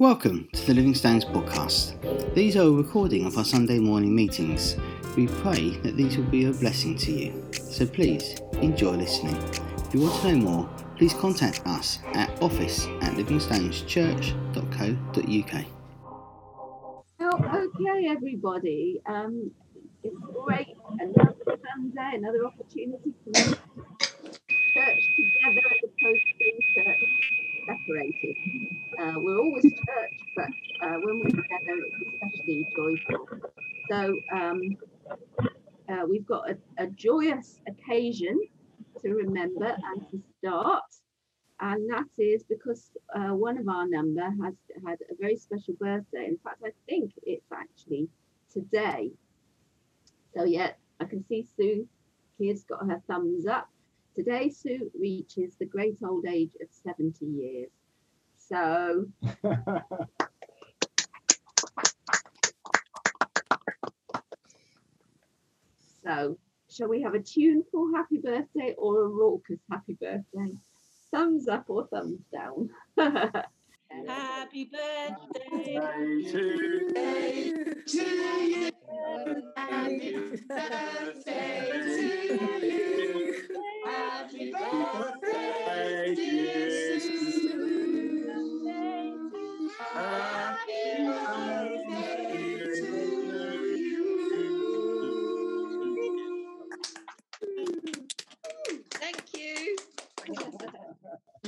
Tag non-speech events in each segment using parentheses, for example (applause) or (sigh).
Welcome to the Living Stones podcast. These are a recording of our Sunday morning meetings. We pray that these will be a blessing to you. So please enjoy listening. If you want to know more, please contact us at office at livingstoneschurch.co.uk. Oh, okay, everybody. Um, it's great. Another Sunday, another opportunity to church together as opposed to being church separated. Uh, we're always church, but uh, when we're together, it's especially joyful. So um, uh, we've got a, a joyous occasion to remember and to start. And that is because uh, one of our number has had a very special birthday. In fact, I think it's actually today. So, yeah, I can see Sue Kids got her thumbs up. Today, Sue reaches the great old age of 70 years. So, so shall we have a tuneful happy birthday or a raucous happy birthday? Thumbs up or thumbs down? (laughs) Happy birthday to you. to you. Happy birthday to you. Happy birthday, dear Sue.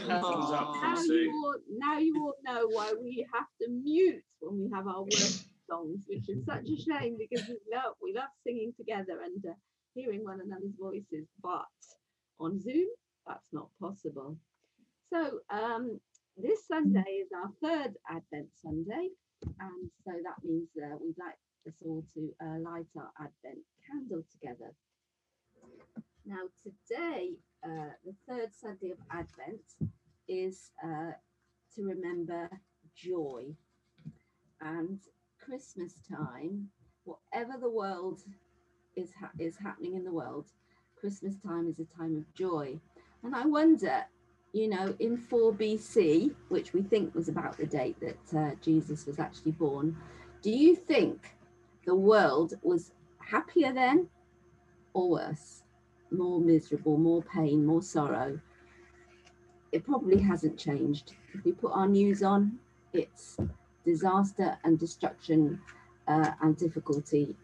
Thumbs up now from you, all, now you all know why we have to mute when we have our work songs, which is such a shame because we love we love singing together and uh, hearing one another's voices, but on Zoom that's not possible. So um, this Sunday is our third Advent Sunday, and so that means uh, we'd like us all to uh, light our Advent candle together. Now today, uh, the third Sunday of Advent is uh, to remember joy and Christmas time. Whatever the world is ha- is happening in the world, Christmas time is a time of joy. And I wonder, you know, in 4 BC, which we think was about the date that uh, Jesus was actually born, do you think the world was happier then or worse? More miserable, more pain, more sorrow? It probably hasn't changed. If we put our news on, it's disaster and destruction uh, and difficulty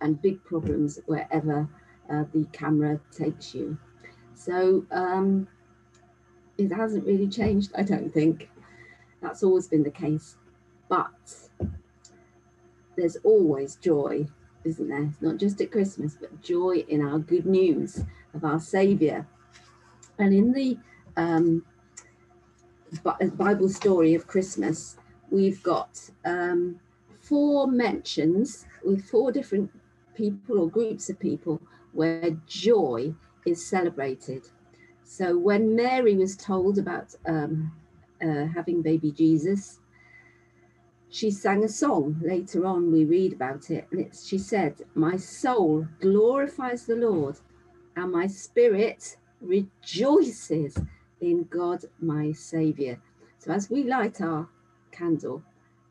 and big problems wherever uh, the camera takes you. So um, it hasn't really changed, I don't think. That's always been the case. But there's always joy, isn't there? Not just at Christmas, but joy in our good news of our Saviour. And in the um, Bible story of Christmas, we've got um, four mentions with four different people or groups of people where joy is celebrated. So when Mary was told about um, uh, having baby Jesus, she sang a song. Later on, we read about it, and she said, "My soul glorifies the Lord, and my spirit rejoices in God, my Savior." So as we light our candle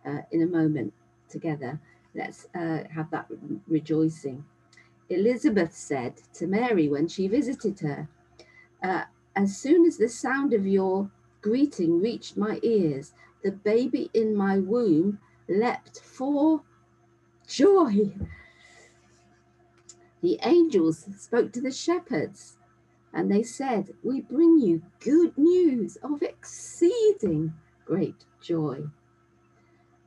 uh, in a moment together, let's uh, have that rejoicing. Elizabeth said to Mary when she visited her, uh, As soon as the sound of your greeting reached my ears, the baby in my womb leapt for joy. The angels spoke to the shepherds, and they said, We bring you good news of exceeding great joy.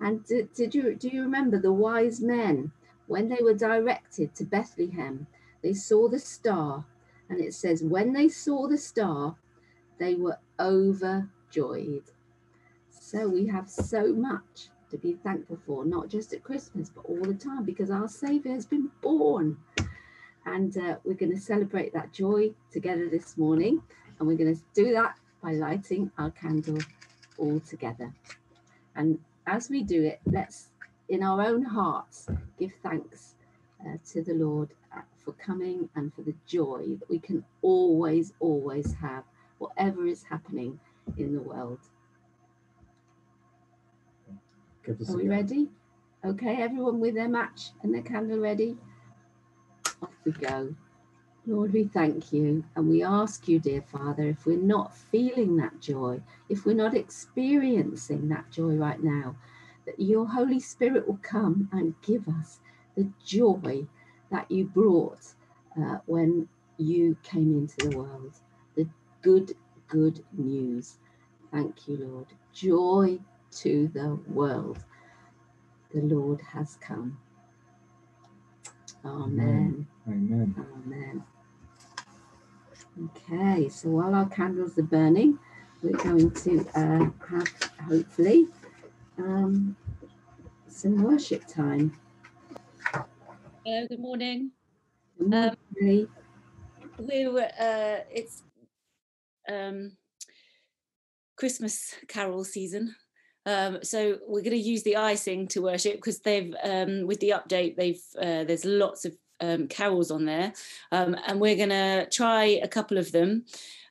And did, did you do you remember the wise men when they were directed to Bethlehem? They saw the star, and it says, when they saw the star, they were overjoyed. So we have so much to be thankful for, not just at Christmas, but all the time, because our Saviour has been born. And uh, we're going to celebrate that joy together this morning. And we're going to do that by lighting our candle all together. And as we do it, let's, in our own hearts, give thanks uh, to the Lord uh, for coming and for the joy that we can always, always have, whatever is happening in the world. Are we ready? Okay, everyone with their match and their candle ready? Off we go. Lord, we thank you and we ask you, dear Father, if we're not feeling that joy, if we're not experiencing that joy right now, that your Holy Spirit will come and give us the joy that you brought uh, when you came into the world. The good, good news. Thank you, Lord. Joy to the world. The Lord has come. Amen. Amen. Amen. Okay, so while our candles are burning, we're going to uh, have hopefully um, some worship time. Hello, good morning. Good morning, Lee. We were, uh, it's um, Christmas carol season. Um, so we're going to use the iSing to worship because they've, um, with the update, they've uh, there's lots of um, carols on there, um, and we're going to try a couple of them.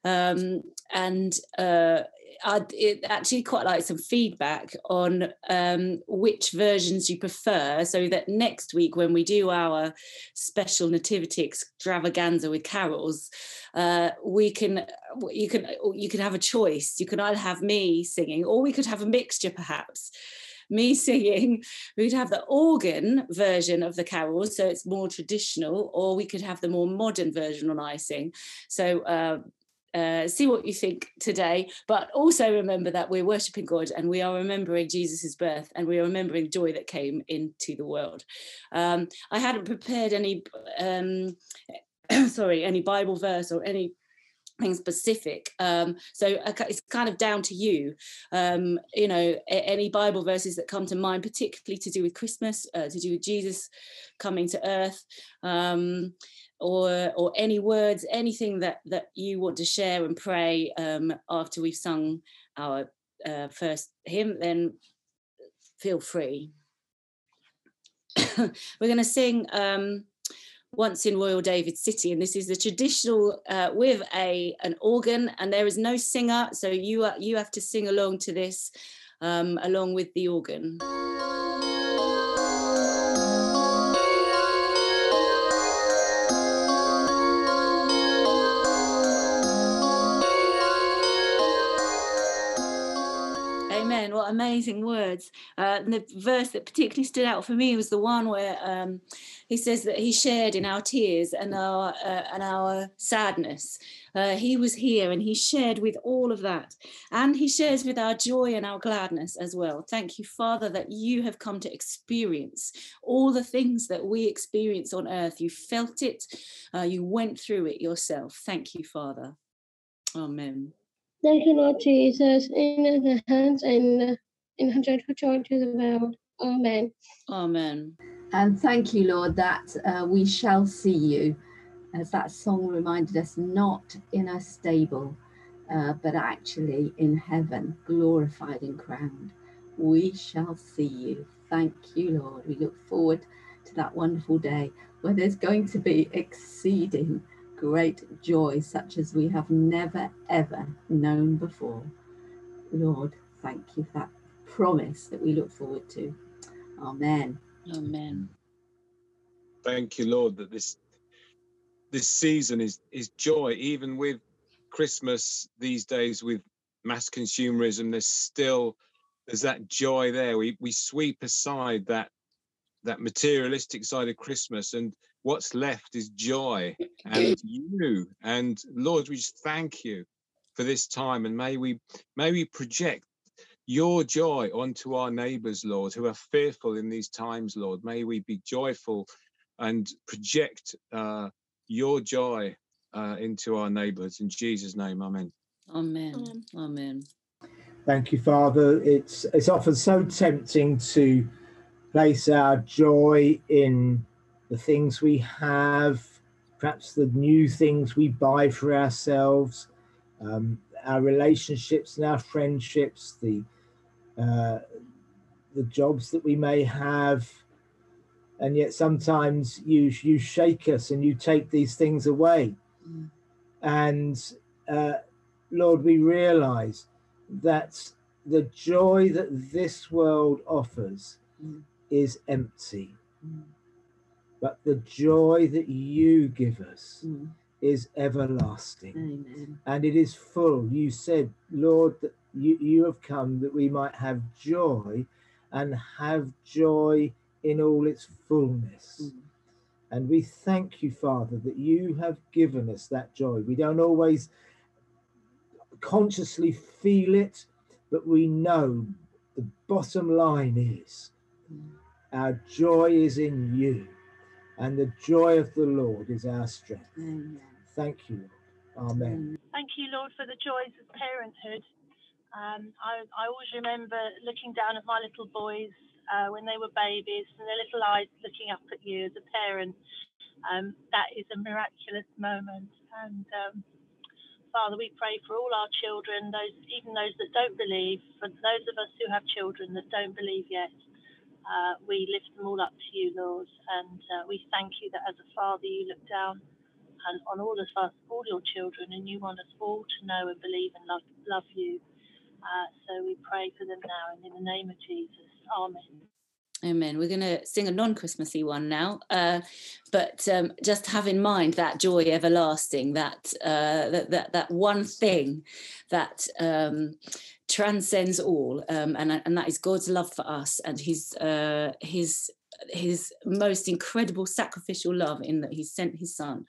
Um, and uh, I'd actually quite like some feedback on um, which versions you prefer, so that next week when we do our special nativity extravaganza with carols, uh, we can you can you can have a choice. You can either have me singing, or we could have a mixture, perhaps. Me (laughs) singing, we'd have the organ version of the carols, so it's more traditional, or we could have the more modern version on iSing. So uh, uh, see what you think today, but also remember that we're worshiping God and we are remembering Jesus' birth and we are remembering joy that came into the world. Um, I hadn't prepared any, um, (clears throat) sorry, any Bible verse or any thing specific um so it's kind of down to you um you know any bible verses that come to mind particularly to do with christmas uh, to do with jesus coming to earth um or or any words anything that that you want to share and pray um after we've sung our uh, first hymn then feel free (coughs) we're going to sing um once in Royal David City, and this is the traditional uh, with a an organ, and there is no singer, so you are, you have to sing along to this um, along with the organ. Amen. What amazing words. Uh, and the verse that particularly stood out for me was the one where um, he says that he shared in our tears and our uh, and our sadness. Uh, he was here and he shared with all of that, and he shares with our joy and our gladness as well. Thank you, Father, that you have come to experience all the things that we experience on earth. You felt it, uh, you went through it yourself. Thank you, Father. Amen. Thank you, Lord Jesus, in the hands and in hundred for joy to the world. Amen. Amen. And thank you, Lord, that uh, we shall see you, as that song reminded us, not in a stable, uh, but actually in heaven, glorified and crowned. We shall see you. Thank you, Lord. We look forward to that wonderful day where there's going to be exceeding great joy, such as we have never, ever known before. Lord, thank you for that promise that we look forward to. Amen. Amen. Thank you, Lord, that this this season is is joy. Even with Christmas these days, with mass consumerism, there's still there's that joy there. We we sweep aside that that materialistic side of Christmas, and what's left is joy (clears throat) and you. And Lord, we just thank you for this time, and may we may we project your joy onto our neighbors, Lord, who are fearful in these times, Lord. May we be joyful and project uh, your joy uh, into our neighborhoods. In Jesus' name, amen. Amen. Amen. Thank you, Father. It's it's often so tempting to place our joy in the things we have, perhaps the new things we buy for ourselves, um, our relationships and our friendships, the uh, the jobs that we may have, and yet sometimes you you shake us and you take these things away, Mm. and uh, Lord, we realise that the joy that this world offers Mm. Is empty, Mm. but the joy that you give us Mm. is everlasting Amen. and it is full. You said, Lord, that you, you have come that we might have joy and have joy in all its fullness. Mm. And we thank you, Father, that you have given us that joy. We don't always consciously feel it, but we know the bottom line is Mm. Our joy is in you, and the joy of the Lord is our strength. Amen. Thank you, Lord. Amen. Amen. Thank you, Lord, for the joys of parenthood. Um, I, I always remember looking down at my little boys uh, when they were babies and their little eyes looking up at you as a parent. Um, that is a miraculous moment. And um, Father, we pray for all our children, those even those that don't believe, for those of us who have children that don't believe yet. Uh, we lift them all up to you, Lord, and uh, we thank you that as a father you look down and on all of us, all your children, and you want us all to know and believe and love, love you. Uh, so we pray for them now, and in the name of Jesus, Amen. Amen. We're going to sing a non-Christmassy one now, uh, but um, just have in mind that joy everlasting, that uh, that, that that one thing that um, transcends all, um, and and that is God's love for us and His uh, His His most incredible sacrificial love in that He sent His Son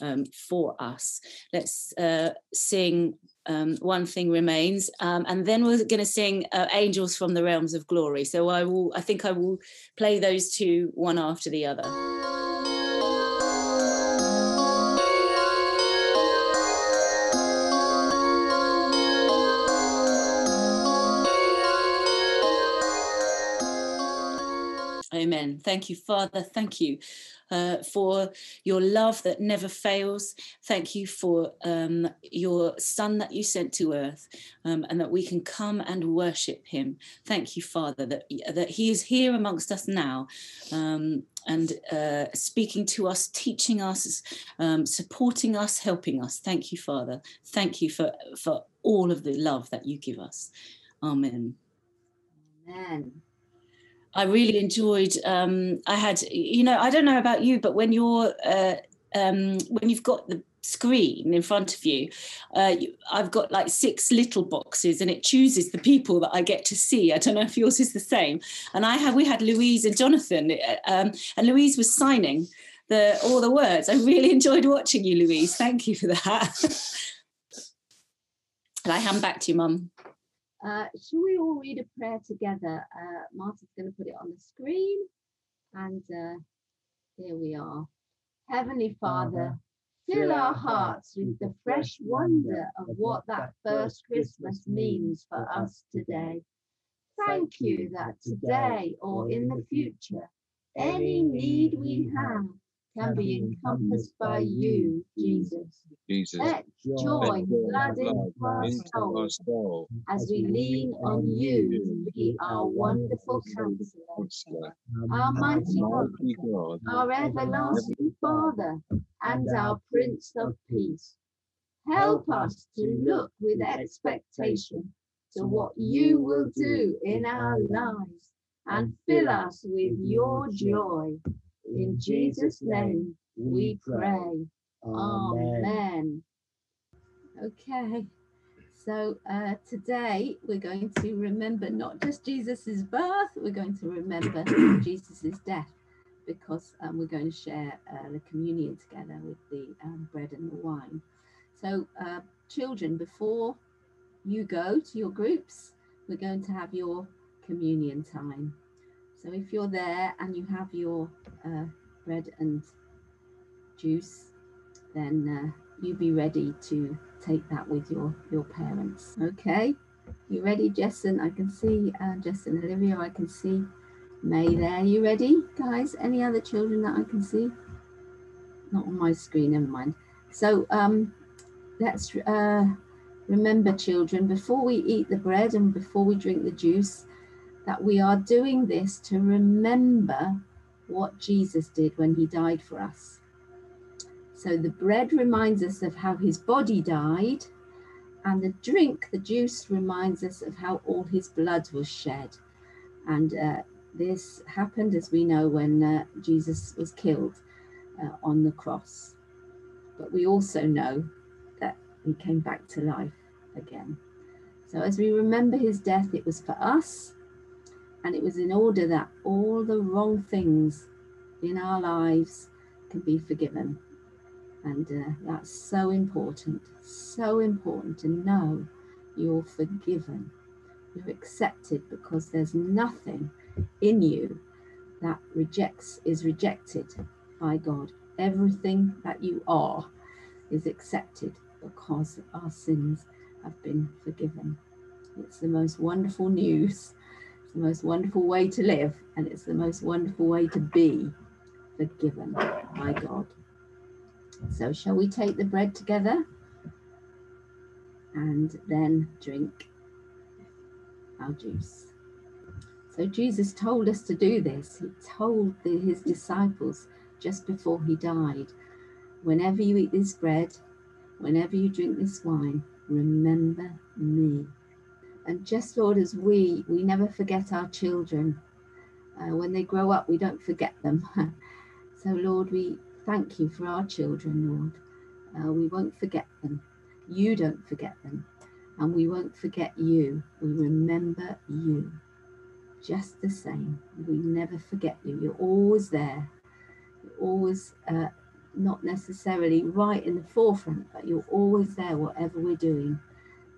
um, for us. Let's uh, sing um, one thing remains um, and then we're going to sing uh, angels from the realms of glory so i will i think i will play those two one after the other Amen. Thank you, Father. Thank you uh, for your love that never fails. Thank you for um, your Son that you sent to earth um, and that we can come and worship him. Thank you, Father, that, that he is here amongst us now um, and uh, speaking to us, teaching us, um, supporting us, helping us. Thank you, Father. Thank you for, for all of the love that you give us. Amen. Amen. I really enjoyed. Um, I had, you know, I don't know about you, but when you're uh, um, when you've got the screen in front of you, uh, you, I've got like six little boxes, and it chooses the people that I get to see. I don't know if yours is the same. And I have, we had Louise and Jonathan, uh, um, and Louise was signing the all the words. I really enjoyed watching you, Louise. Thank you for that. (laughs) and I hand back to you, Mum. Uh, shall we all read a prayer together? Uh, Martha's going to put it on the screen. And uh, here we are. Heavenly Father, fill our hearts with the fresh wonder of what that first Christmas means for us today. Thank you that today or in the future, any need we have can be encompassed by you, Jesus. Jesus. Let joy flood into our into our souls soul. as we lean on you to be our wonderful counselor, our mighty God, Mighty God, our everlasting Father, and our Prince of Peace. Help us to look with expectation to what you will do in our lives and fill us with your joy. In Jesus' name we pray. Amen. Okay, so uh, today we're going to remember not just Jesus's birth, we're going to remember (clears throat) Jesus's death because um, we're going to share uh, the communion together with the um, bread and the wine. So, uh, children, before you go to your groups, we're going to have your communion time. So, if you're there and you have your uh, bread and juice, then uh, you be ready to take that with your your parents. Okay, you ready, Jessen? I can see uh, Jessen, Olivia. I can see May there. You ready, guys? Any other children that I can see? Not on my screen. Never mind. So um, let's uh, remember, children, before we eat the bread and before we drink the juice, that we are doing this to remember what Jesus did when he died for us. So the bread reminds us of how his body died, and the drink, the juice, reminds us of how all his blood was shed. And uh, this happened, as we know, when uh, Jesus was killed uh, on the cross. But we also know that he came back to life again. So as we remember his death, it was for us, and it was in order that all the wrong things in our lives can be forgiven. And uh, that's so important, so important to know you're forgiven, you're accepted because there's nothing in you that rejects is rejected by God. Everything that you are is accepted because our sins have been forgiven. It's the most wonderful news. The most wonderful way to live, and it's the most wonderful way to be forgiven by God. So, shall we take the bread together and then drink our juice? So, Jesus told us to do this. He told the, his disciples just before he died whenever you eat this bread, whenever you drink this wine, remember me. And just, Lord, as we, we never forget our children. Uh, when they grow up, we don't forget them. (laughs) so, Lord, we thank you for our children, Lord. Uh, we won't forget them. You don't forget them. And we won't forget you. We remember you just the same. We never forget you. You're always there. You're always uh, not necessarily right in the forefront, but you're always there, whatever we're doing.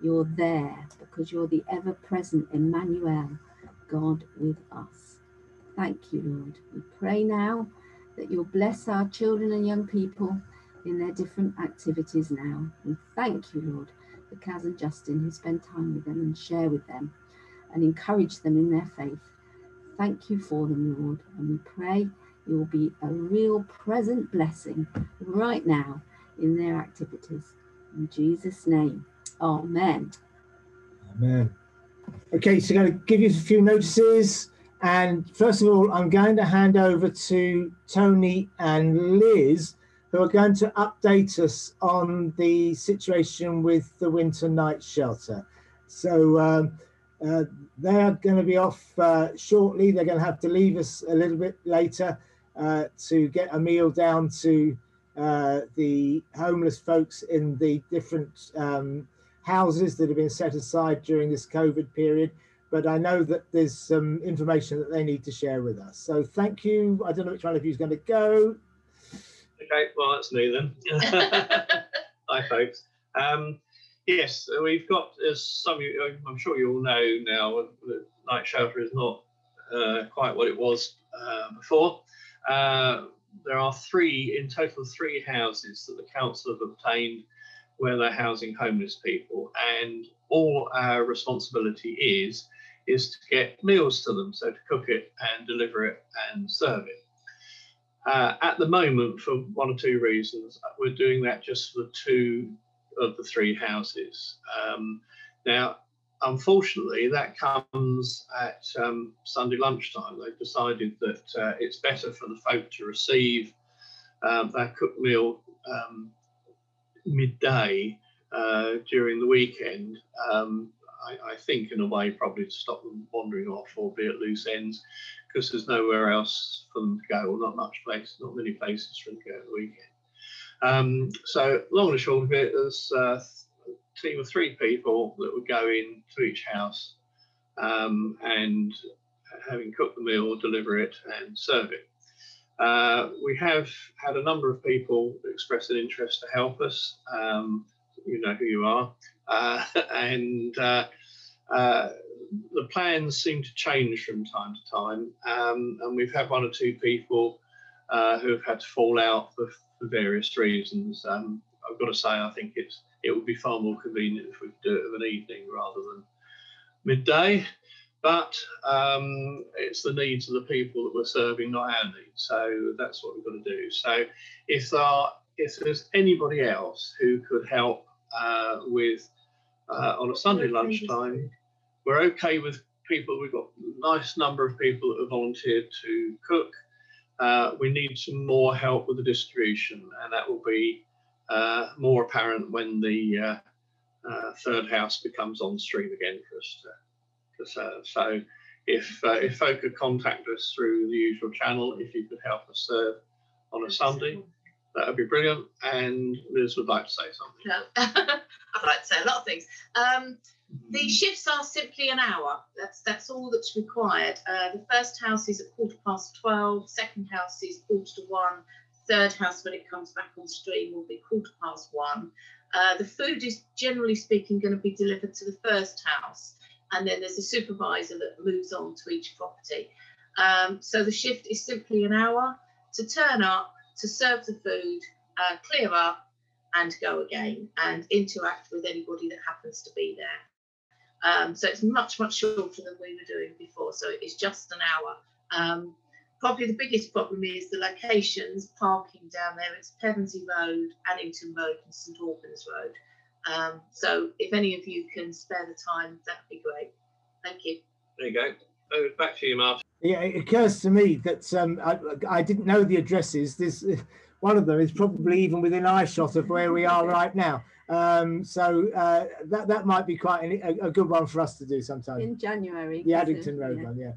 You're there because you're the ever present Emmanuel, God with us. Thank you, Lord. We pray now that you'll bless our children and young people in their different activities now. We thank you, Lord, for Kaz and Justin who spend time with them and share with them and encourage them in their faith. Thank you for them, Lord, and we pray you will be a real present blessing right now in their activities. In Jesus' name, Amen. Amen. Okay, so I'm going to give you a few notices. And first of all, I'm going to hand over to Tony and Liz, who are going to update us on the situation with the winter night shelter. So um, uh, they are going to be off uh, shortly. They're going to have to leave us a little bit later uh, to get a meal down to uh, the homeless folks in the different um, houses that have been set aside during this COVID period. But I know that there's some information that they need to share with us. So thank you. I don't know which one of you is going to go. Okay, well, that's me then. (laughs) Hi, folks. Um, yes, we've got, as some of you, I'm sure you all know now, the night shelter is not uh, quite what it was uh, before. Uh, there are three, in total, three houses that the council have obtained where they're housing homeless people, and all our responsibility is is to get meals to them, so to cook it and deliver it and serve it. Uh, at the moment, for one or two reasons, we're doing that just for two of the three houses. Um, now, unfortunately, that comes at um, Sunday lunchtime. They've decided that uh, it's better for the folk to receive um, that cooked meal um, midday uh, during the weekend. Um, I, I, think, in a way, probably to stop them wandering off or be at loose ends, because there's nowhere else for them to go, or not much place, not many places for them to go at the weekend. Um, so, long and short of it, there's uh, a team of three people that would go in to each house um, and having cooked the meal, deliver it and serve it. Uh, we have had a number of people express an interest to help us. Um, you know who you are. Uh, (laughs) and uh, uh, the plans seem to change from time to time. Um, and we've had one or two people uh, who have had to fall out for, for various reasons. Um, I've got to say, I think it's it would be far more convenient if we could do it of an evening rather than midday but um, it's the needs of the people that we're serving, not our needs. So that's what we've got to do. So if there if there's anybody else who could help uh, with uh, on a Sunday lunchtime, we're okay with people. We've got a nice number of people that have volunteered to cook. Uh, we need some more help with the distribution, and that will be uh, more apparent when the uh, uh, third house becomes on stream again for us to, to serve. So if uh, if folk could contact us through the usual channel, if you could help us serve on a Sunday, that would be brilliant. And Liz would like to say something. No, (laughs) I'd like to say a lot of things. Um, the shifts are simply an hour. That's that's all that's required. Uh, the first house is at quarter past 12, second house is quarter to one, third house when it comes back on stream will be quarter past one. Uh, the food is generally speaking going to be delivered to the first house, and then there's a supervisor that moves on to each property. Um, so the shift is simply an hour to turn up, to serve the food, uh, clear up, and go again, and interact with anybody that happens to be there. Um, so it's much, much shorter than we were doing before. So it's just an hour. Um, probably the biggest problem is the locations, parking down there. It's Pevensey Road, Addington Road, and St Albans Road. Um, so if any of you can spare the time, that'd be great. Thank you. There you go. Oh, back to you, Martin. Yeah, it occurs to me that um, I, I didn't know the addresses. This (laughs) one of them is probably even within eyeshot of where we are right now. Um, so uh, that that might be quite an, a, a, good one for us to do sometime. In January. The Addington Road yeah. one, yeah.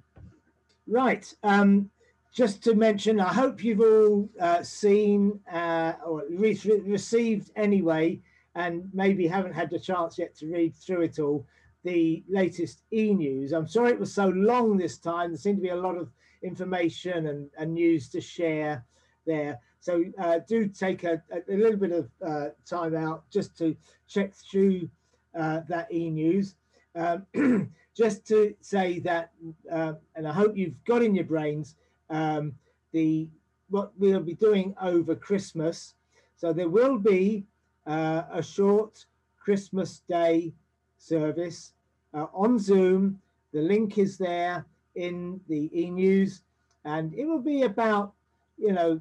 Right. Um, just to mention, I hope you've all uh, seen uh, or re received anyway, and maybe haven't had the chance yet to read through it all, the latest e-news. I'm sorry it was so long this time. There seemed to be a lot of information and, and news to share there. So uh, do take a, a, little bit of uh, time out just to check through uh, that e-news. Um, (clears throat) just to say that, uh, and I hope you've got in your brains um, the what we'll be doing over Christmas. So there will be uh, a short Christmas Day service uh, on Zoom. The link is there in the e-news, and it will be about you know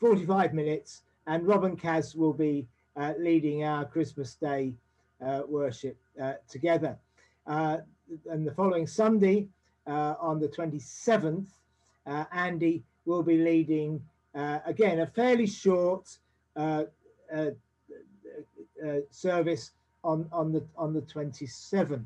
45 minutes, and Robin Kaz will be uh, leading our Christmas Day uh, worship uh, together. Uh, and the following Sunday, uh, on the 27th, uh, Andy will be leading again a fairly short service on on the on the 27th.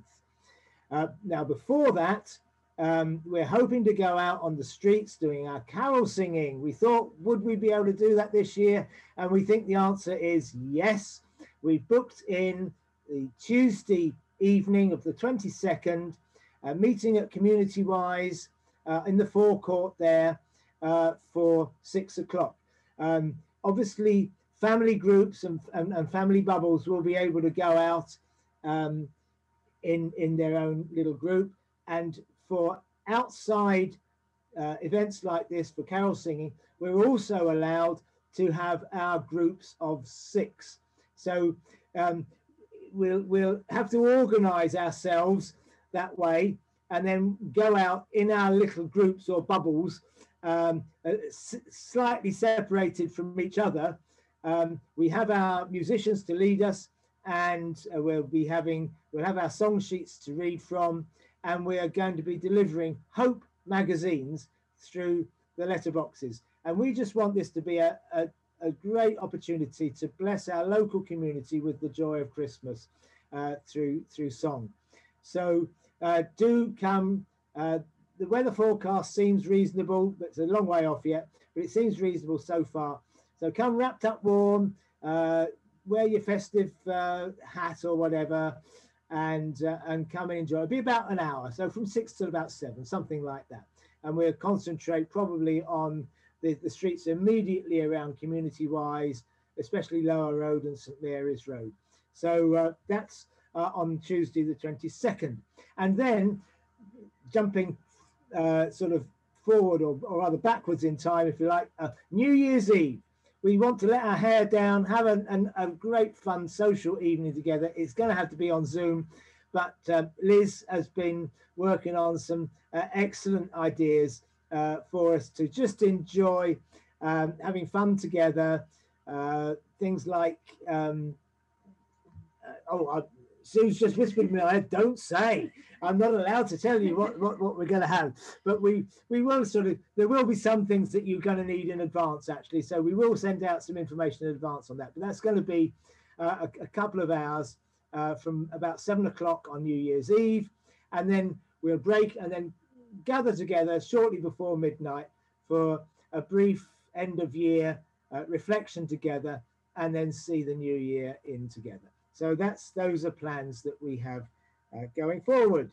now, before that, um, we're hoping to go out on the streets doing our carol singing. We thought, would we be able to do that this year? And we think the answer is yes. We booked in the Tuesday evening of the 22nd, a meeting at Community Wise uh, in the forecourt there uh, for six o'clock. Um, obviously, family groups and, and, and, family bubbles will be able to go out um, in, in their own little group. And for outside uh, events like this for carol singing, we're also allowed to have our groups of six. So um, we'll, we'll have to organize ourselves that way and then go out in our little groups or bubbles, um, uh, slightly separated from each other. Um, we have our musicians to lead us and uh, we'll be having, we'll have our song sheets to read from and we are going to be delivering Hope magazines through the letterboxes. And we just want this to be a, a, a great opportunity to bless our local community with the joy of Christmas uh, through through song. So uh, do come. Uh, the weather forecast seems reasonable, but it's a long way off yet. But it seems reasonable so far. So come wrapped up warm. Uh, wear your festive uh, hat or whatever and uh, and come and enjoy. It'll be about an hour, so from six till about seven, something like that. And we'll concentrate probably on the, the streets immediately around Community Wise, especially Lower Road and St Mary's Road. So uh, that's uh, on Tuesday the 22nd. And then jumping uh, sort of forward or, or rather backwards in time, if you like, New Year's Eve we want to let our hair down, have a, an, a great fun social evening together. It's going to have to be on Zoom, but uh, Liz has been working on some uh, excellent ideas uh, for us to just enjoy um, having fun together. Uh, things like, um, uh, oh, I, Sue's just whispered in my head, don't say. I'm not allowed to tell you what, what, what we're going to have. But we, we will sort of, there will be some things that you're going to need in advance, actually. So we will send out some information in advance on that. But that's going to be uh, a, a, couple of hours uh, from about seven o'clock on New Year's Eve, and then we'll break and then gather together shortly before midnight for a brief end of year uh, reflection together, and then see the new year in together. So that's those are plans that we have uh, going forward.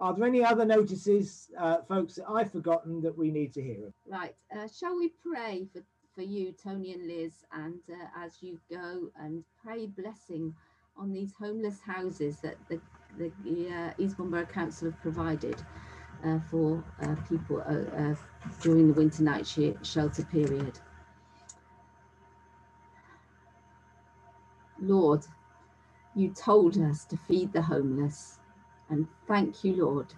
Are there any other notices, uh, folks, that I've forgotten that we need to hear? Right. Uh, shall we pray for, for you, Tony and Liz, and uh, as you go and pray blessing on these homeless houses that the, the, uh, Eastbourne Borough Council have provided uh, for people during the winter night sh- shelter period. Lord, you told us to feed the homeless. And thank you, Lord,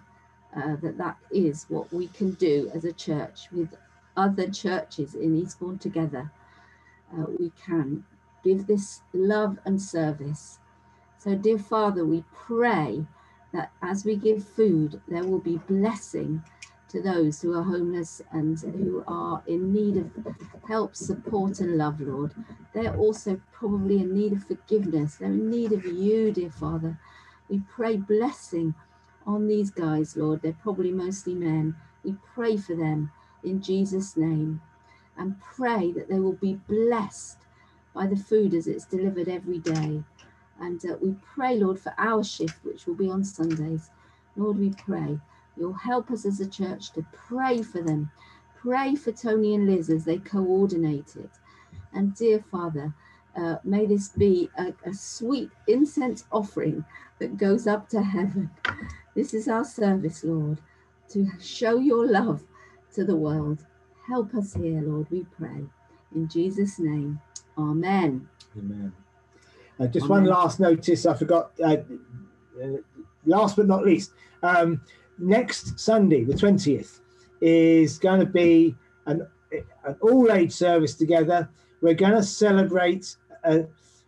uh, that that is what we can do as a church with other churches in Eastbourne together. Uh, we can give this love and service. So, dear Father, we pray that as we give food, there will be blessing to those who are homeless and who are in need of help, support, and love, Lord. They're also probably in need of forgiveness. They're in need of you, dear Father. We pray blessing on these guys, Lord. They're probably mostly men. We pray for them in Jesus' name and pray that they will be blessed by the food as it's delivered every day. And uh, we pray, Lord, for our shift, which will be on Sundays. Lord, we pray you'll help us as a church to pray for them. Pray for Tony and Liz as they coordinate it. And dear Father, uh, may this be a, a sweet incense offering that goes up to heaven. This is our service, Lord, to show your love to the world. Help us here, Lord, we pray. In Jesus' name, Amen. Amen. Uh, just one last notice I forgot. Uh, uh, last but not least, um, next Sunday, the 20th, is going to be an, an all age service together. We're going to celebrate a,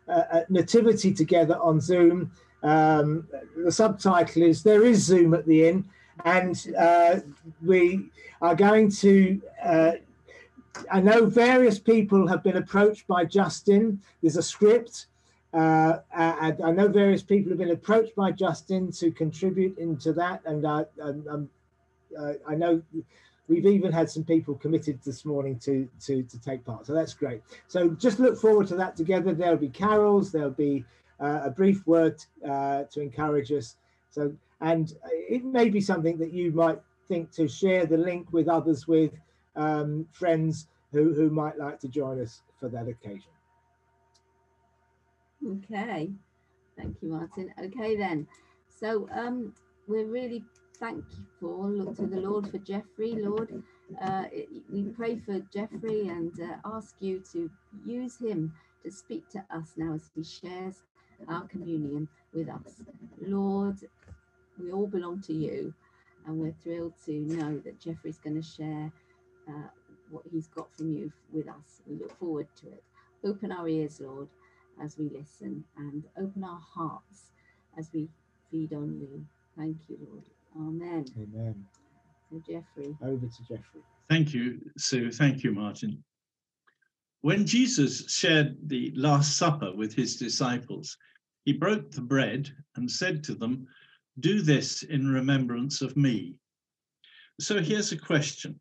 a, a nativity together on Zoom. Um, the subtitle is There is Zoom at the Inn, and uh, we are going to. Uh, I know various people have been approached by Justin. There's a script. Uh, and I know various people have been approached by Justin to contribute into that, and I, um, uh, I know we've even had some people committed this morning to, to to take part. So that's great. So just look forward to that together. There'll be carols. There'll be uh, a brief word uh, to encourage us. So and it may be something that you might think to share the link with others with um, friends who, who might like to join us for that occasion. Okay, thank you, Martin. Okay, then. So um, we're really thankful look to the Lord for Jeffrey. Lord, uh, we pray for Jeffrey and uh, ask you to use him to speak to us now as he shares our communion with us. Lord, we all belong to you, and we're thrilled to know that Jeffrey's going to share uh, what he's got from you with us. We look forward to it. Open our ears, Lord, as we listen, and open our hearts as we feed on you. Thank you, Lord. Amen. Amen. So, Jeffrey. Over to Jeffrey. Thank you, Sue. Thank you, Martin. When Jesus shared the Last Supper with his disciples, he broke the bread and said to them, Do this in remembrance of me. So here's a question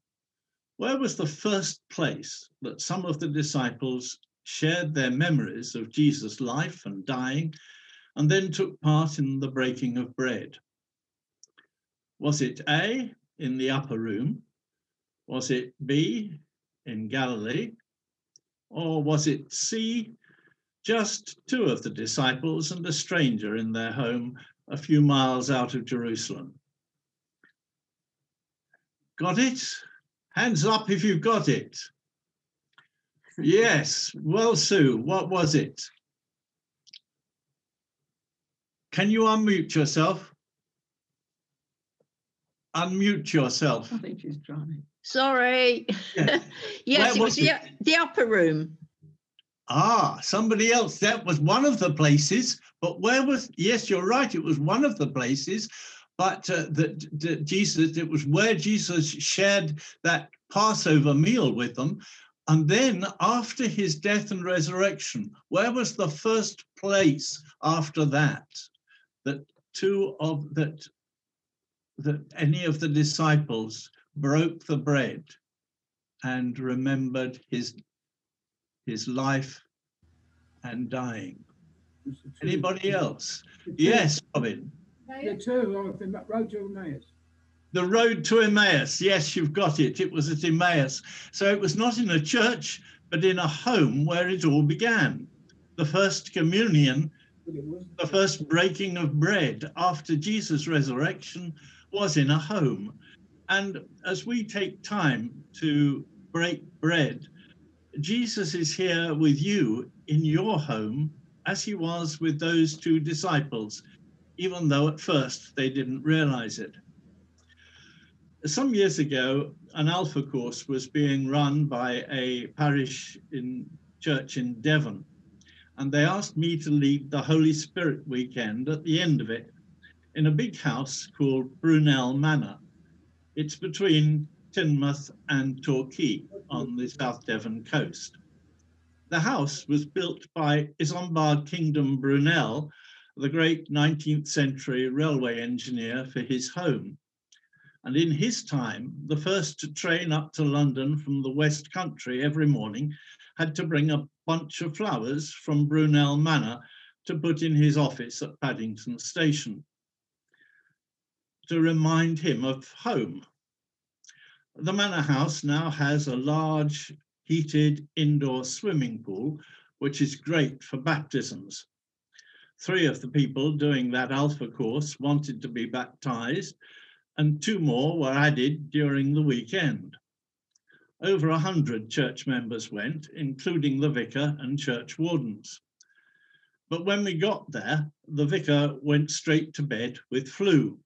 Where was the first place that some of the disciples shared their memories of Jesus' life and dying and then took part in the breaking of bread? Was it A, in the upper room? Was it B, in Galilee? Or was it C, just two of the disciples and a stranger in their home a few miles out of Jerusalem? Got it? Hands up if you've got it. Yes. Well, Sue, what was it? Can you unmute yourself? Unmute yourself. I think she's driving. Sorry. (laughs) Yes. yes, it was was the, it? the upper room. Ah, somebody else. That was one of the places. But where was? Yes, you're right. It was one of the places. But uh, that that Jesus, it was where Jesus shared that Passover meal with them. And then after his death and resurrection, where was the first place after that that two of that that any of the disciples broke the bread and remembered his his life and dying? Anybody else? Yes, Robin. The two of the road to Emmaus. The road to Emmaus. Yes, you've got it. It was at Emmaus. So it was not in a church, but in a home where it all began. The first communion, the first breaking of bread after Jesus' resurrection was in a home. And as we take time to break bread, Jesus is here with you in your home as he was with those two disciples, even though at first they didn't realize it. Some years ago, an Alpha course was being run by a parish in church in Devon, and they asked me to lead the Holy Spirit weekend at the end of it in a big house called Brunel Manor. It's between Teignmouth and Torquay on the South Devon coast. The house was built by Isambard Kingdom Brunel, the great 19th century railway engineer, for his home. And in his time, the first to train up to London from the West Country every morning had to bring a bunch of flowers from Brunel Manor to put in his office at Paddington Station to remind him of home. The manor house now has a large heated indoor swimming pool, which is great for baptisms. Three of the people doing that Alpha course wanted to be baptized, and two more were added during the weekend. Over a hundred church members went, including the vicar and church wardens. But when we got there, the vicar went straight to bed with flu.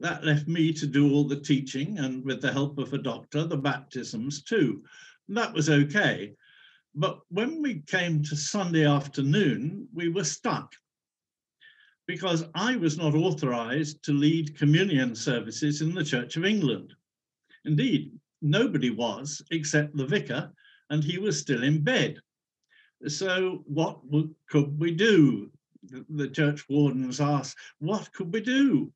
That left me to do all the teaching and, with the help of a doctor, the baptisms too. That was okay. But when we came to Sunday afternoon, we were stuck because I was not authorized to lead communion services in the Church of England. Indeed, nobody was except the vicar, and he was still in bed. So, what could we do? The church wardens asked, What could we do?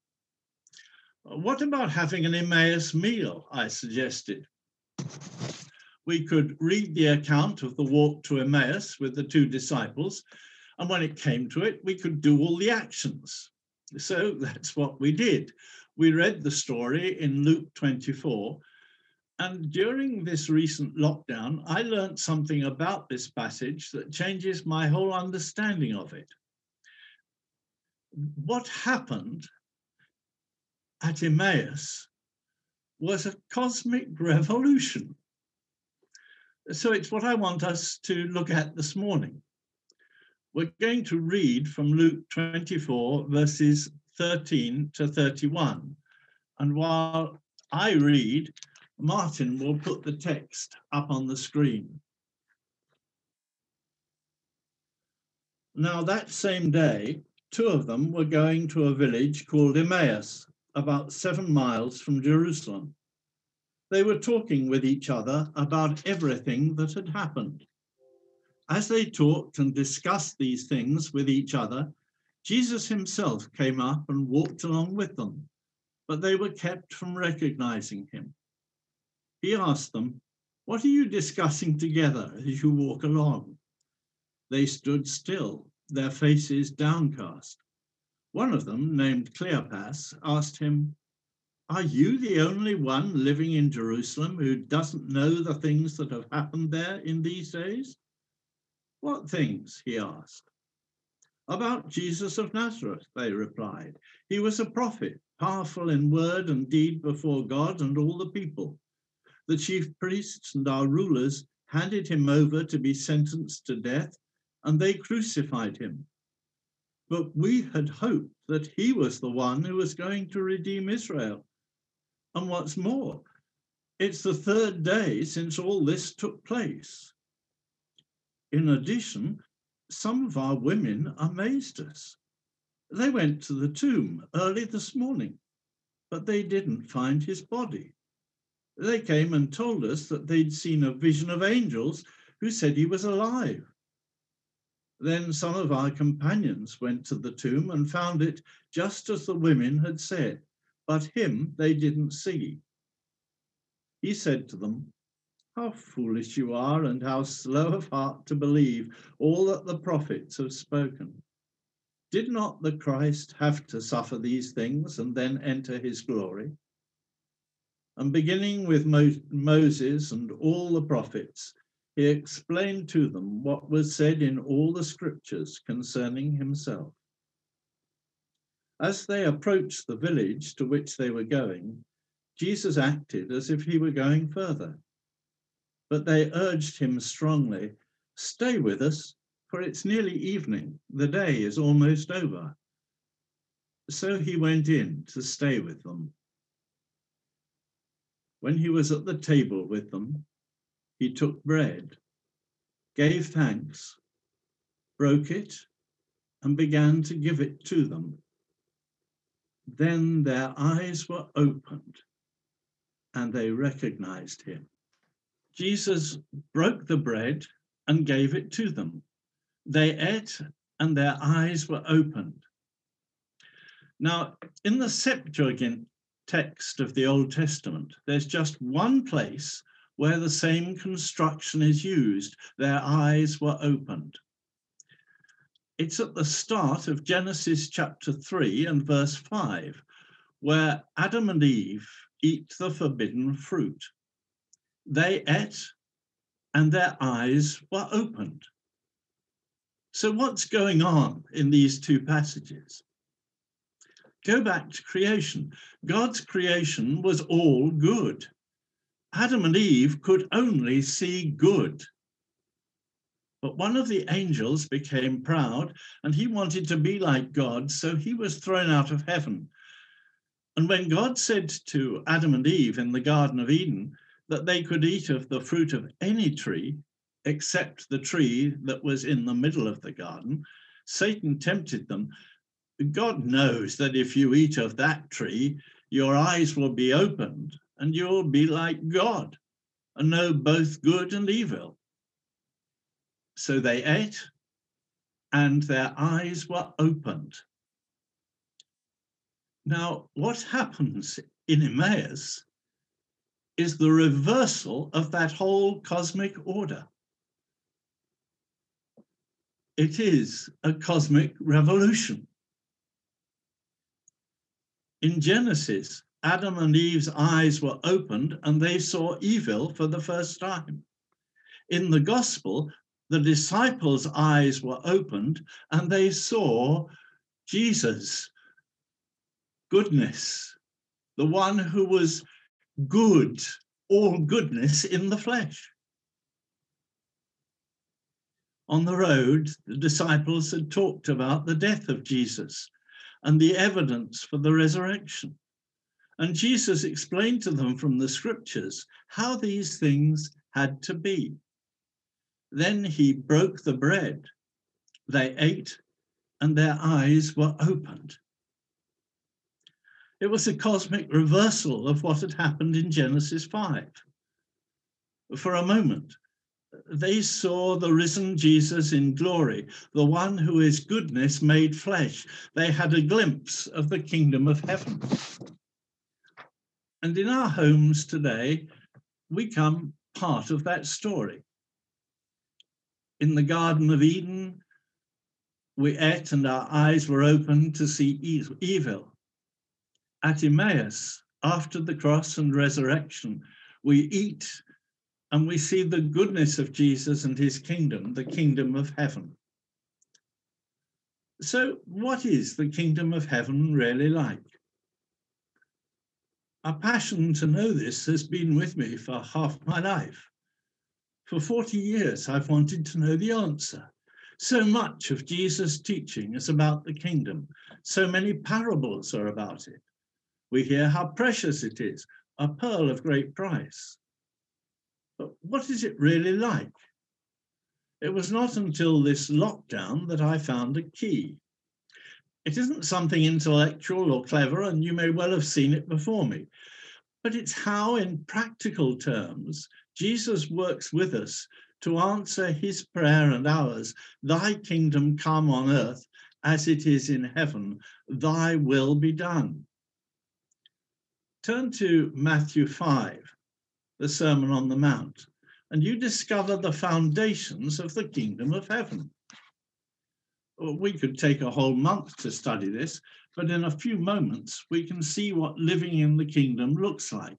What about having an Emmaus meal? I suggested. We could read the account of the walk to Emmaus with the two disciples and when it came to it, we could do all the actions. So that's what we did. We read the story in Luke 24. And during this recent lockdown, I learned something about this passage that changes my whole understanding of it. What happened at Emmaus was a cosmic revolution. So it's what I want us to look at this morning. We're going to read from Luke 24, verses 13 to 31. And while I read, Martin will put the text up on the screen. Now, that same day, two of them were going to a village called Emmaus, about seven miles from Jerusalem. They were talking with each other about everything that had happened. As they talked and discussed these things with each other, Jesus himself came up and walked along with them, but they were kept from recognizing him. He asked them, What are you discussing together as you walk along? They stood still, their faces downcast. One of them, named Cleopas, asked him, Are you the only one living in Jerusalem who doesn't know the things that have happened there in these days? What things? he asked. About Jesus of Nazareth, they replied. He was a prophet, powerful in word and deed before God and all the people. The chief priests and our rulers handed him over to be sentenced to death, and they crucified him. But we had hoped that he was the one who was going to redeem Israel. And what's more, it's the third day since all this took place. In addition, some of our women amazed us. They went to the tomb early this morning, but they didn't find his body. They came and told us that they'd seen a vision of angels who said he was alive. Then some of our companions went to the tomb and found it just as the women had said, but him they didn't see. He said to them, How foolish you are, and how slow of heart to believe all that the prophets have spoken. Did not the Christ have to suffer these things and then enter his glory? And beginning with Mo- Moses and all the prophets, he explained to them what was said in all the scriptures concerning himself. As they approached the village to which they were going, Jesus acted as if he were going further. But they urged him strongly, Stay with us, for it's nearly evening. The day is almost over. So he went in to stay with them. When he was at the table with them, he took bread, gave thanks, broke it, and began to give it to them. Then their eyes were opened and they recognized him. Jesus broke the bread and gave it to them. They ate and their eyes were opened. Now, in the Septuagint text of the Old Testament, there's just one place where the same construction is used. Their eyes were opened. It's at the start of Genesis chapter 3 and verse 5, where Adam and Eve eat the forbidden fruit. They ate and their eyes were opened. So, what's going on in these two passages? Go back to creation. God's creation was all good. Adam and Eve could only see good. But one of the angels became proud and he wanted to be like God, so he was thrown out of heaven. And when God said to Adam and Eve in the Garden of Eden that they could eat of the fruit of any tree except the tree that was in the middle of the garden, Satan tempted them. God knows that if you eat of that tree, your eyes will be opened and you'll be like God and know both good and evil. So they ate and their eyes were opened. Now, what happens in Emmaus is the reversal of that whole cosmic order. It is a cosmic revolution. In Genesis, Adam and Eve's eyes were opened and they saw evil for the first time. In the gospel, the disciples' eyes were opened and they saw Jesus, goodness, the one who was good, all goodness in the flesh. On the road, the disciples had talked about the death of Jesus and the evidence for the resurrection. And Jesus explained to them from the scriptures how these things had to be. Then he broke the bread. They ate, and their eyes were opened. It was a cosmic reversal of what had happened in Genesis 5. For a moment, they saw the risen Jesus in glory, the one who is goodness made flesh. They had a glimpse of the kingdom of heaven. And in our homes today, we come part of that story. In the Garden of Eden, we ate and our eyes were opened to see evil. At Emmaus, after the cross and resurrection, we eat and we see the goodness of Jesus and his kingdom, the kingdom of heaven. So, what is the kingdom of heaven really like? A passion to know this has been with me for half my life. For 40 years, I've wanted to know the answer. So much of Jesus' teaching is about the kingdom. So many parables are about it. We hear how precious it is, a pearl of great price. But what is it really like? It was not until this lockdown that I found a key. It isn't something intellectual or clever, and you may well have seen it before me. but it's how, in practical terms, Jesus works with us to answer his prayer and ours Thy kingdom come on earth as it is in heaven, thy will be done. Turn to Matthew 5, the Sermon on the Mount, and you discover the foundations of the kingdom of heaven. We could take a whole month to study this, but in a few moments we can see what living in the kingdom looks like.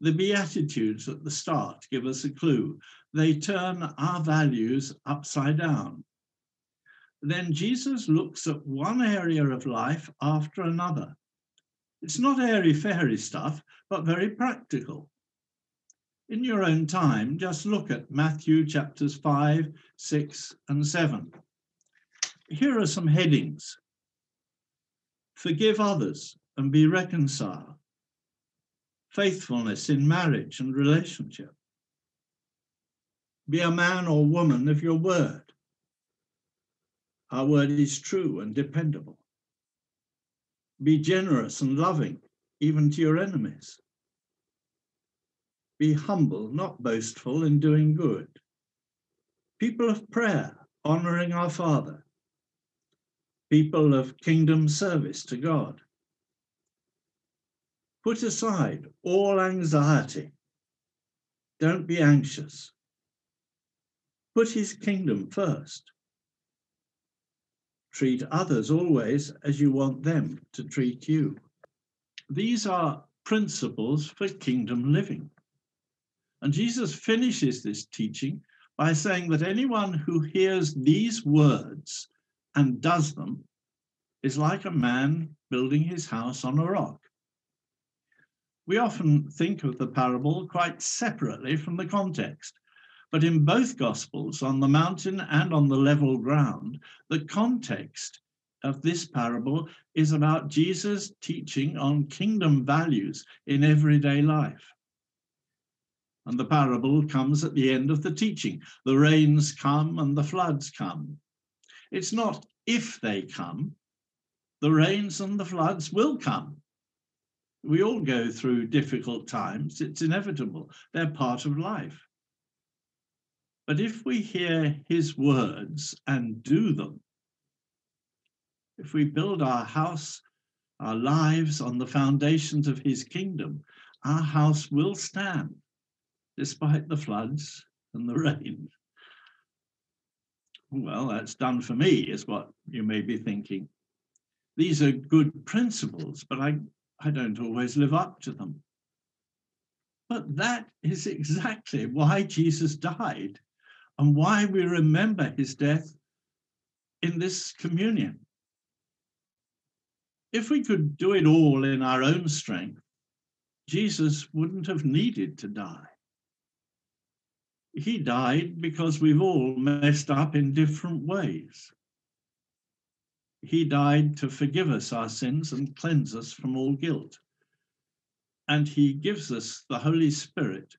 The Beatitudes at the start give us a clue. They turn our values upside down. Then Jesus looks at one area of life after another. It's not airy fairy stuff, but very practical. In your own time, just look at Matthew chapters 5, 6, and 7. Here are some headings Forgive others and be reconciled. Faithfulness in marriage and relationship. Be a man or woman of your word. Our word is true and dependable. Be generous and loving, even to your enemies. Be humble, not boastful, in doing good. People of prayer, honoring our Father. People of kingdom service to God. Put aside all anxiety. Don't be anxious. Put his kingdom first. Treat others always as you want them to treat you. These are principles for kingdom living. And Jesus finishes this teaching by saying that anyone who hears these words and does them is like a man building his house on a rock. We often think of the parable quite separately from the context. But in both Gospels, on the mountain and on the level ground, the context of this parable is about Jesus teaching on kingdom values in everyday life. And the parable comes at the end of the teaching. The rains come and the floods come. It's not if they come, the rains and the floods will come. We all go through difficult times. It's inevitable. They're part of life. But if we hear his words and do them, if we build our house, our lives on the foundations of his kingdom, our house will stand despite the floods and the (laughs) rain. Well, that's done for me, is what you may be thinking. These are good principles, but I, I don't always live up to them. But that is exactly why Jesus died and why we remember his death in this communion. If we could do it all in our own strength, Jesus wouldn't have needed to die. He died because we've all messed up in different ways. He died to forgive us our sins and cleanse us from all guilt. And he gives us the Holy Spirit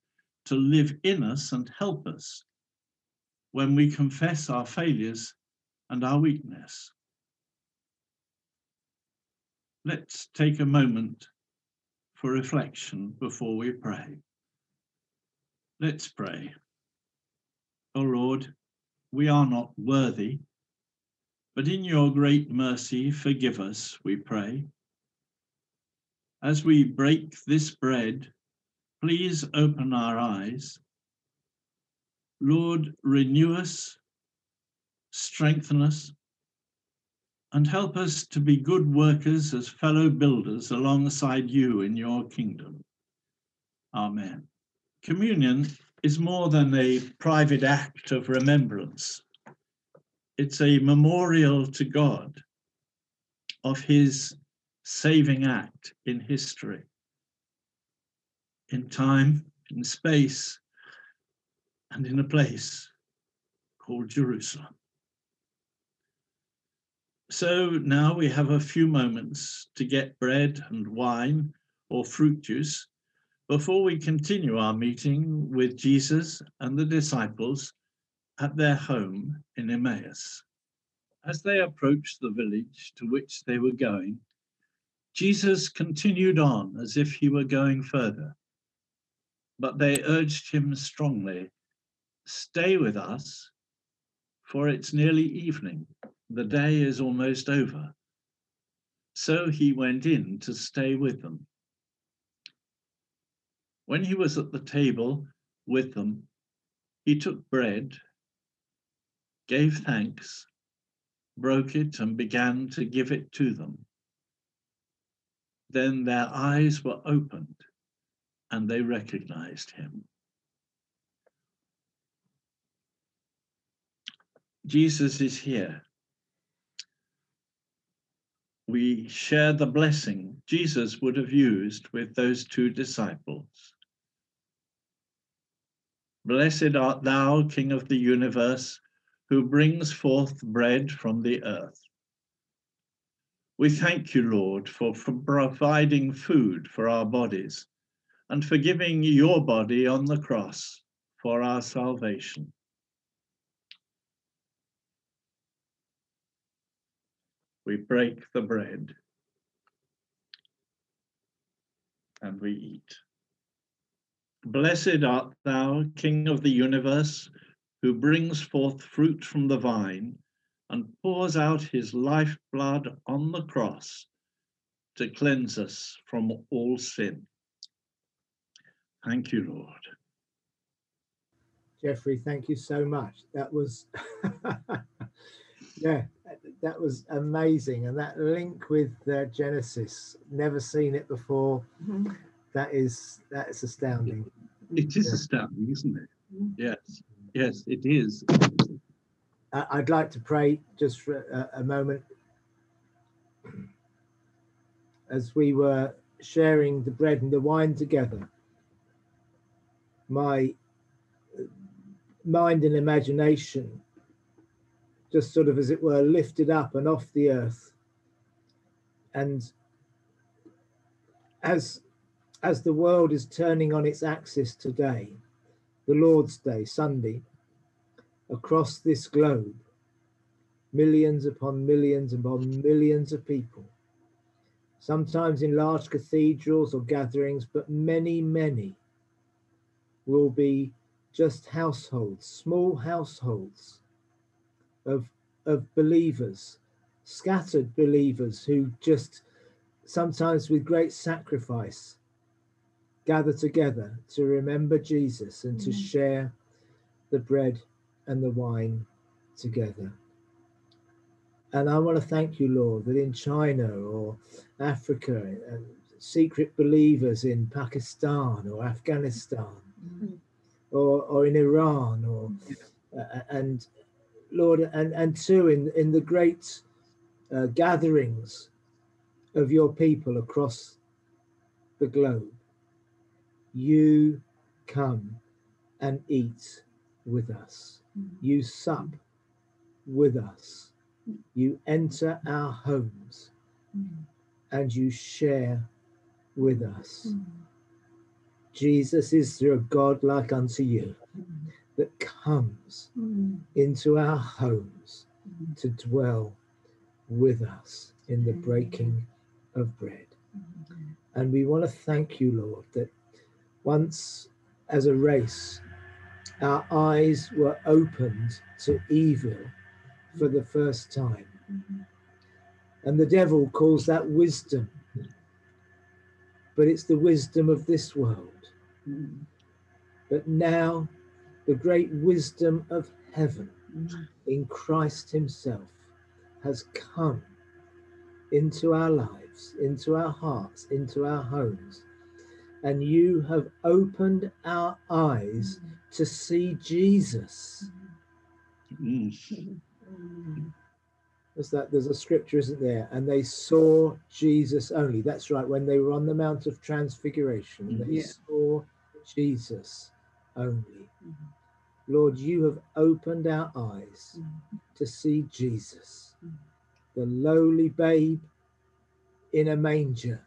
to live in us and help us when we confess our failures and our weakness. Let's take a moment for reflection before we pray. Let's pray. O oh Lord, we are not worthy, but in your great mercy, forgive us, we pray. As we break this bread, please open our eyes Lord, renew us, strengthen us, and help us to be good workers as fellow builders alongside you in your kingdom. Amen. Communion is more than a private act of remembrance. It's a memorial to God of his saving act in history, in time, in space, and in a place called Jerusalem. So now we have a few moments to get bread and wine or fruit juice before we continue our meeting with Jesus and the disciples at their home in Emmaus. As they approached the village to which they were going, Jesus continued on as if he were going further, but they urged him strongly Stay with us, for it's nearly evening. The day is almost over. So he went in to stay with them. When he was at the table with them, he took bread, gave thanks, broke it, and began to give it to them. Then their eyes were opened and they recognized him. Jesus is here. We share the blessing Jesus would have used with those two disciples. Blessed art thou, King of the universe, who brings forth bread from the earth. We thank you, Lord, for, for providing food for our bodies and for giving your body on the cross for our salvation. We break the bread and we eat. Blessed art thou, King of the universe, who brings forth fruit from the vine and pours out his lifeblood on the cross to cleanse us from all sin. Thank you, Lord. Jeffrey, thank you so much. That was, (laughs) yeah, that was amazing. And that link with uh, Genesis, never seen it before. Mhm. That is that is astounding. It is Yeah. astounding, isn't it? Yes, yes, it is. I- I'd like to pray just for a, a moment as we were sharing the bread and the wine together. My mind and imagination just sort of, as it were, lifted up and off the earth. And as as the world is turning on its axis today, the Lord's Day, Sunday, across this globe, millions upon millions upon millions of people, sometimes in large cathedrals or gatherings, but many, many will be just households, small households of, of believers, scattered believers who just sometimes with great sacrifice gather together to remember Jesus and to Mhm. share the bread and the wine together. And I want to thank you, Lord, that in China or Africa, and secret believers in Pakistan or Afghanistan or, or in Iran or uh, and Lord, and, and two, in, in the great uh, gatherings of your people across the globe, you come and eat with us. Mm-hmm. You sup with us. You enter our homes mm-hmm. and you share with us. Mm-hmm. Jesus is a God like unto you that comes hmm. into our homes hmm. to dwell with us in the hmm. breaking of bread. And we want to thank you, Lord, that once as a race, our eyes were opened to evil for the first time. And the devil calls that wisdom, but it's the wisdom of this world. But now, the great wisdom of heaven mm. in Christ Himself has come into our lives, into our hearts, into our homes. And you have opened our eyes mm. to see Jesus. Mm. There's that there's a scripture, isn't there? And they saw Jesus only. That's right, when they were on the Mount of Transfiguration, they mm. Yeah. saw Jesus only. Lord, you have opened our eyes mm-hmm. to see Jesus, mm-hmm. the lowly babe in a manger,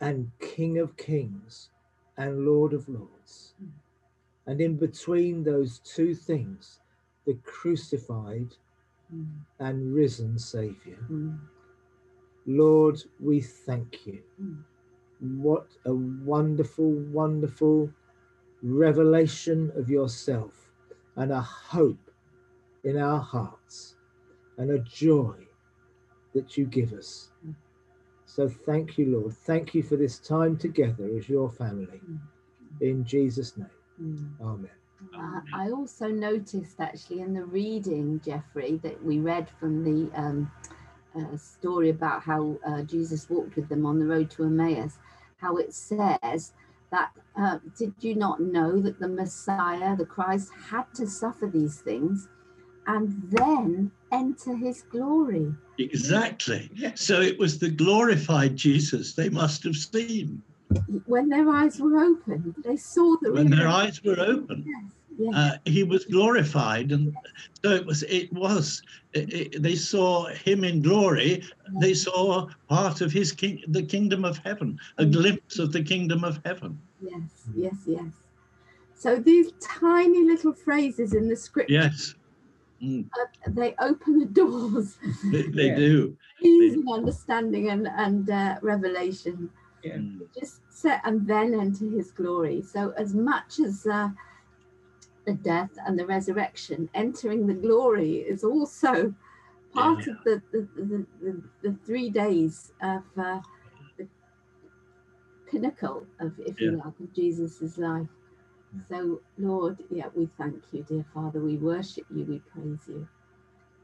and King of Kings and Lord of Lords. Mm-hmm. And in between those two things, the crucified and risen Savior. Lord, we thank you. Mm. What a wonderful, wonderful revelation of yourself and a hope in our hearts and a joy that you give us. So thank you, Lord. Thank you for this time together as your family. In Jesus' name. Amen. I also noticed actually in the reading, Jeffrey, that we read from the um, uh, story about how uh, Jesus walked with them on the road to Emmaus, how it says that uh, did you not know that the Messiah, the Christ, had to suffer these things and then enter his glory? Exactly. So it was the glorified Jesus they must have seen When their eyes were open, they saw the when their eyes were open. Yes, Uh, he was glorified, and so it was. It was. It, it- they saw him in glory. They saw part of his king, the kingdom of heaven, a glimpse of the kingdom of heaven. Yes, yes, yes. So these tiny little phrases in the script. Yes, Mm, uh, they open the doors. (laughs) they, they do. Easy understanding and, and uh, revelation. Mm. Just set and then enter his glory. So as much as uh, the death and the resurrection, entering the glory is also part of the the, the, the, the three days of uh, the pinnacle of, if you like, of Jesus's life. So, Lord, yeah, we thank you, dear Father. We worship you, we praise you.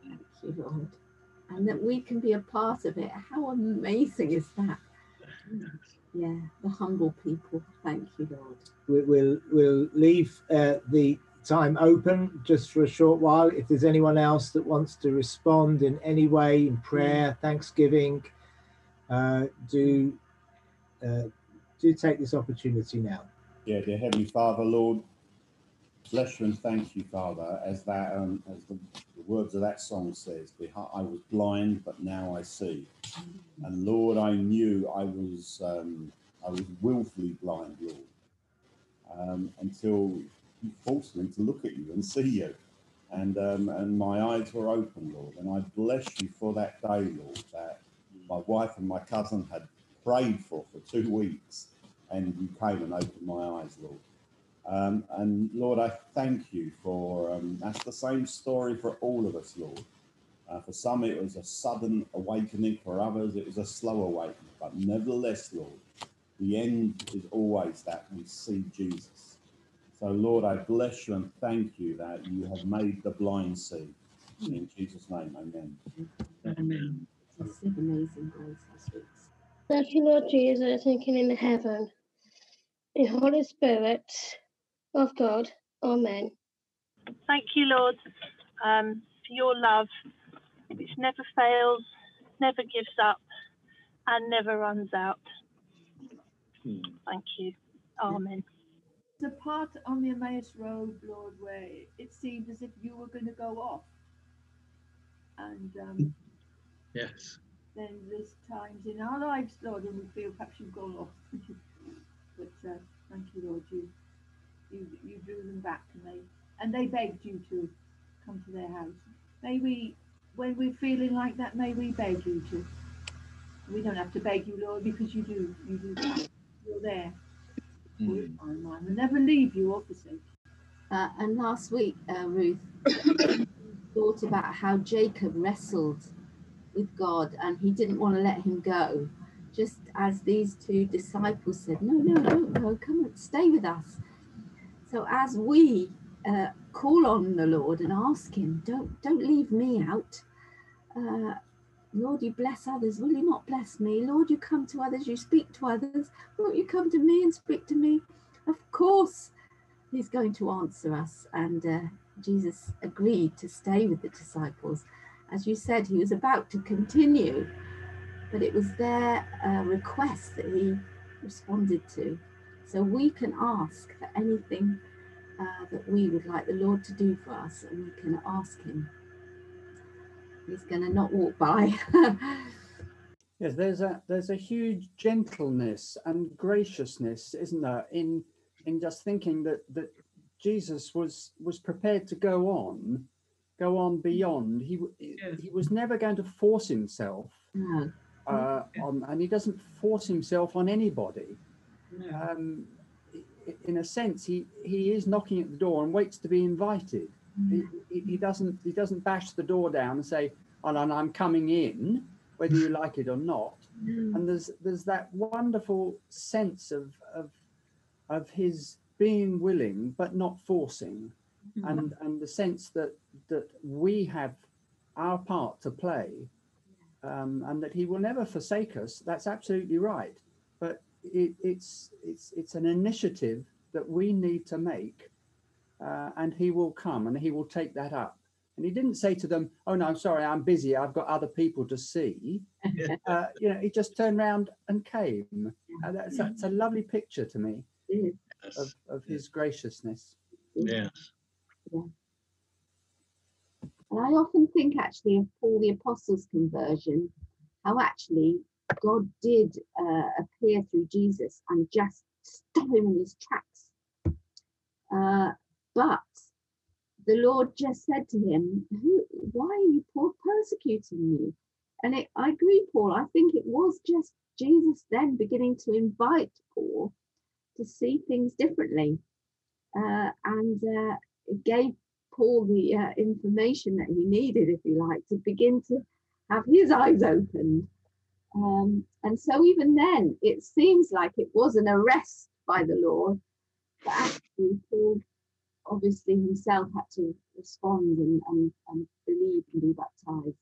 Thank you, Lord. And that we can be a part of it. How amazing is that? Yeah, the humble people. Thank you, Lord. We- We'll, we'll leave uh, the time open just for a short while. If there's anyone else that wants to respond in any way in prayer, thanksgiving, uh, do uh, do take this opportunity now. Yeah, dear Heavenly Father, Lord, bless you and thank you, Father, as that um, as the, the words of that song says, I was blind, but now I see. And Lord, I knew I was um, I was willfully blind, Lord, um, until you forced me to look at you and see you. And um, and my eyes were open, Lord. And I bless you for that day, Lord, that my wife and my cousin had prayed for for two weeks, and you came and opened my eyes, Lord. Um, and Lord, I thank you for um, that's the same story for all of us, Lord. Uh, for some, it was a sudden awakening. For others, it was a slow awakening. But nevertheless, Lord, the end is always that we see Jesus. So, Lord, I bless you and thank you that you have made the blind see. In Jesus' name, amen. Amen. It's amazing grace, how sweet. Thank you, Lord Jesus, thinking in heaven, in Holy Spirit of God. Amen. Thank you, Lord, um, for your love, which never fails, never gives up, and never runs out. Thank you. Amen. the part on the Emmaus Road, Lord, where it seemed as if you were going to go off. And um, Yes. Then there's times in our lives, Lord, when we feel perhaps you've gone off. (laughs) but uh, thank you, Lord, you, you you drew them back and they and they begged you to come to their house. May we, when we're feeling like that, may we beg you to. We don't have to beg you, Lord, because you do. You do that. You're there. We'll. We'll never leave you or forsake. Uh, and last week, uh, Ruth (coughs) thought about how Jacob wrestled with God and he didn't want to let him go. Just as these two disciples said, No, no, don't go, come and stay with us. So as we uh, call on the Lord and ask him, Don't don't leave me out. Uh, Lord, you bless others. Will you not bless me? Lord, you come to others, you speak to others. Won't you come to me and speak to me? Of course, He's going to answer us. And uh, Jesus agreed to stay with the disciples. As you said, He was about to continue, but it was their uh, request that He responded to. So we can ask for anything uh, that we would like the Lord to do for us, and we can ask Him. He's going to not walk by. (laughs) Yes, there's a there's a huge gentleness and graciousness, isn't there, in in just thinking that that Jesus was was prepared to go on, go on mm. beyond. He w- he was never going to force himself No. uh, on, and he doesn't force himself on anybody. Um, in a sense, he, he is knocking at the door and waits to be invited. Mm. He, he, he doesn't he doesn't bash the door down and say, "Oh, and I'm coming in," whether you like it or not. And there's there's that wonderful sense of of of his being willing but not forcing, and and the sense that that we have our part to play, um, and that he will never forsake us. That's absolutely right. But it, it's it's it's an initiative that we need to make, uh, and he will come and he will take that up. And he didn't say to them, "Oh no, I'm sorry, I'm busy. I've got other people to see." (laughs) uh, you know, he just turned round and came. Uh, that's, that's a lovely picture to me of, of his graciousness. Yes. And I often think actually of Paul the Apostle's conversion, how actually God did uh, appear through Jesus and just stop him in his tracks. Uh, but the Lord just said to him, Who, Why are you persecuting me? And it, I agree, Paul. I think it was just Jesus then beginning to invite Paul to see things differently. Uh, and uh, it gave Paul the uh, information that he needed, if you like, to begin to have his eyes opened. Um, and so even then, it seems like it was an arrest by the Lord, but actually Paul obviously himself had to respond and, and, and believe and be baptized.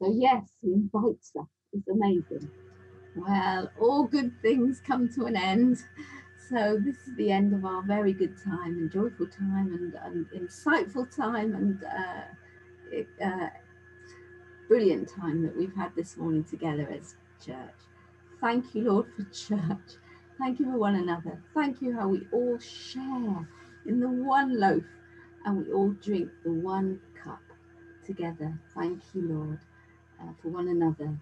So yes, he invites us. It's amazing. Well, all good things come to an end. So this is the end of our very good time and joyful time and, and insightful time and uh, it, uh, brilliant time that we've had this morning together as church. Thank you, Lord, for church. Thank you for one another. Thank you how we all share in the one loaf and we all drink the one cup together. Thank you, Lord, uh, for one another.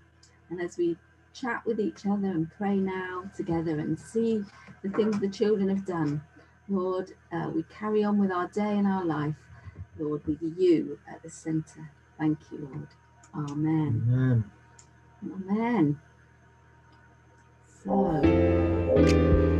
And as we chat with each other and pray now together and see the things the children have done, Lord, uh, we carry on with our day and our life, Lord, with you at the centre. Thank you, Lord. Amen. Amen. Amen. So.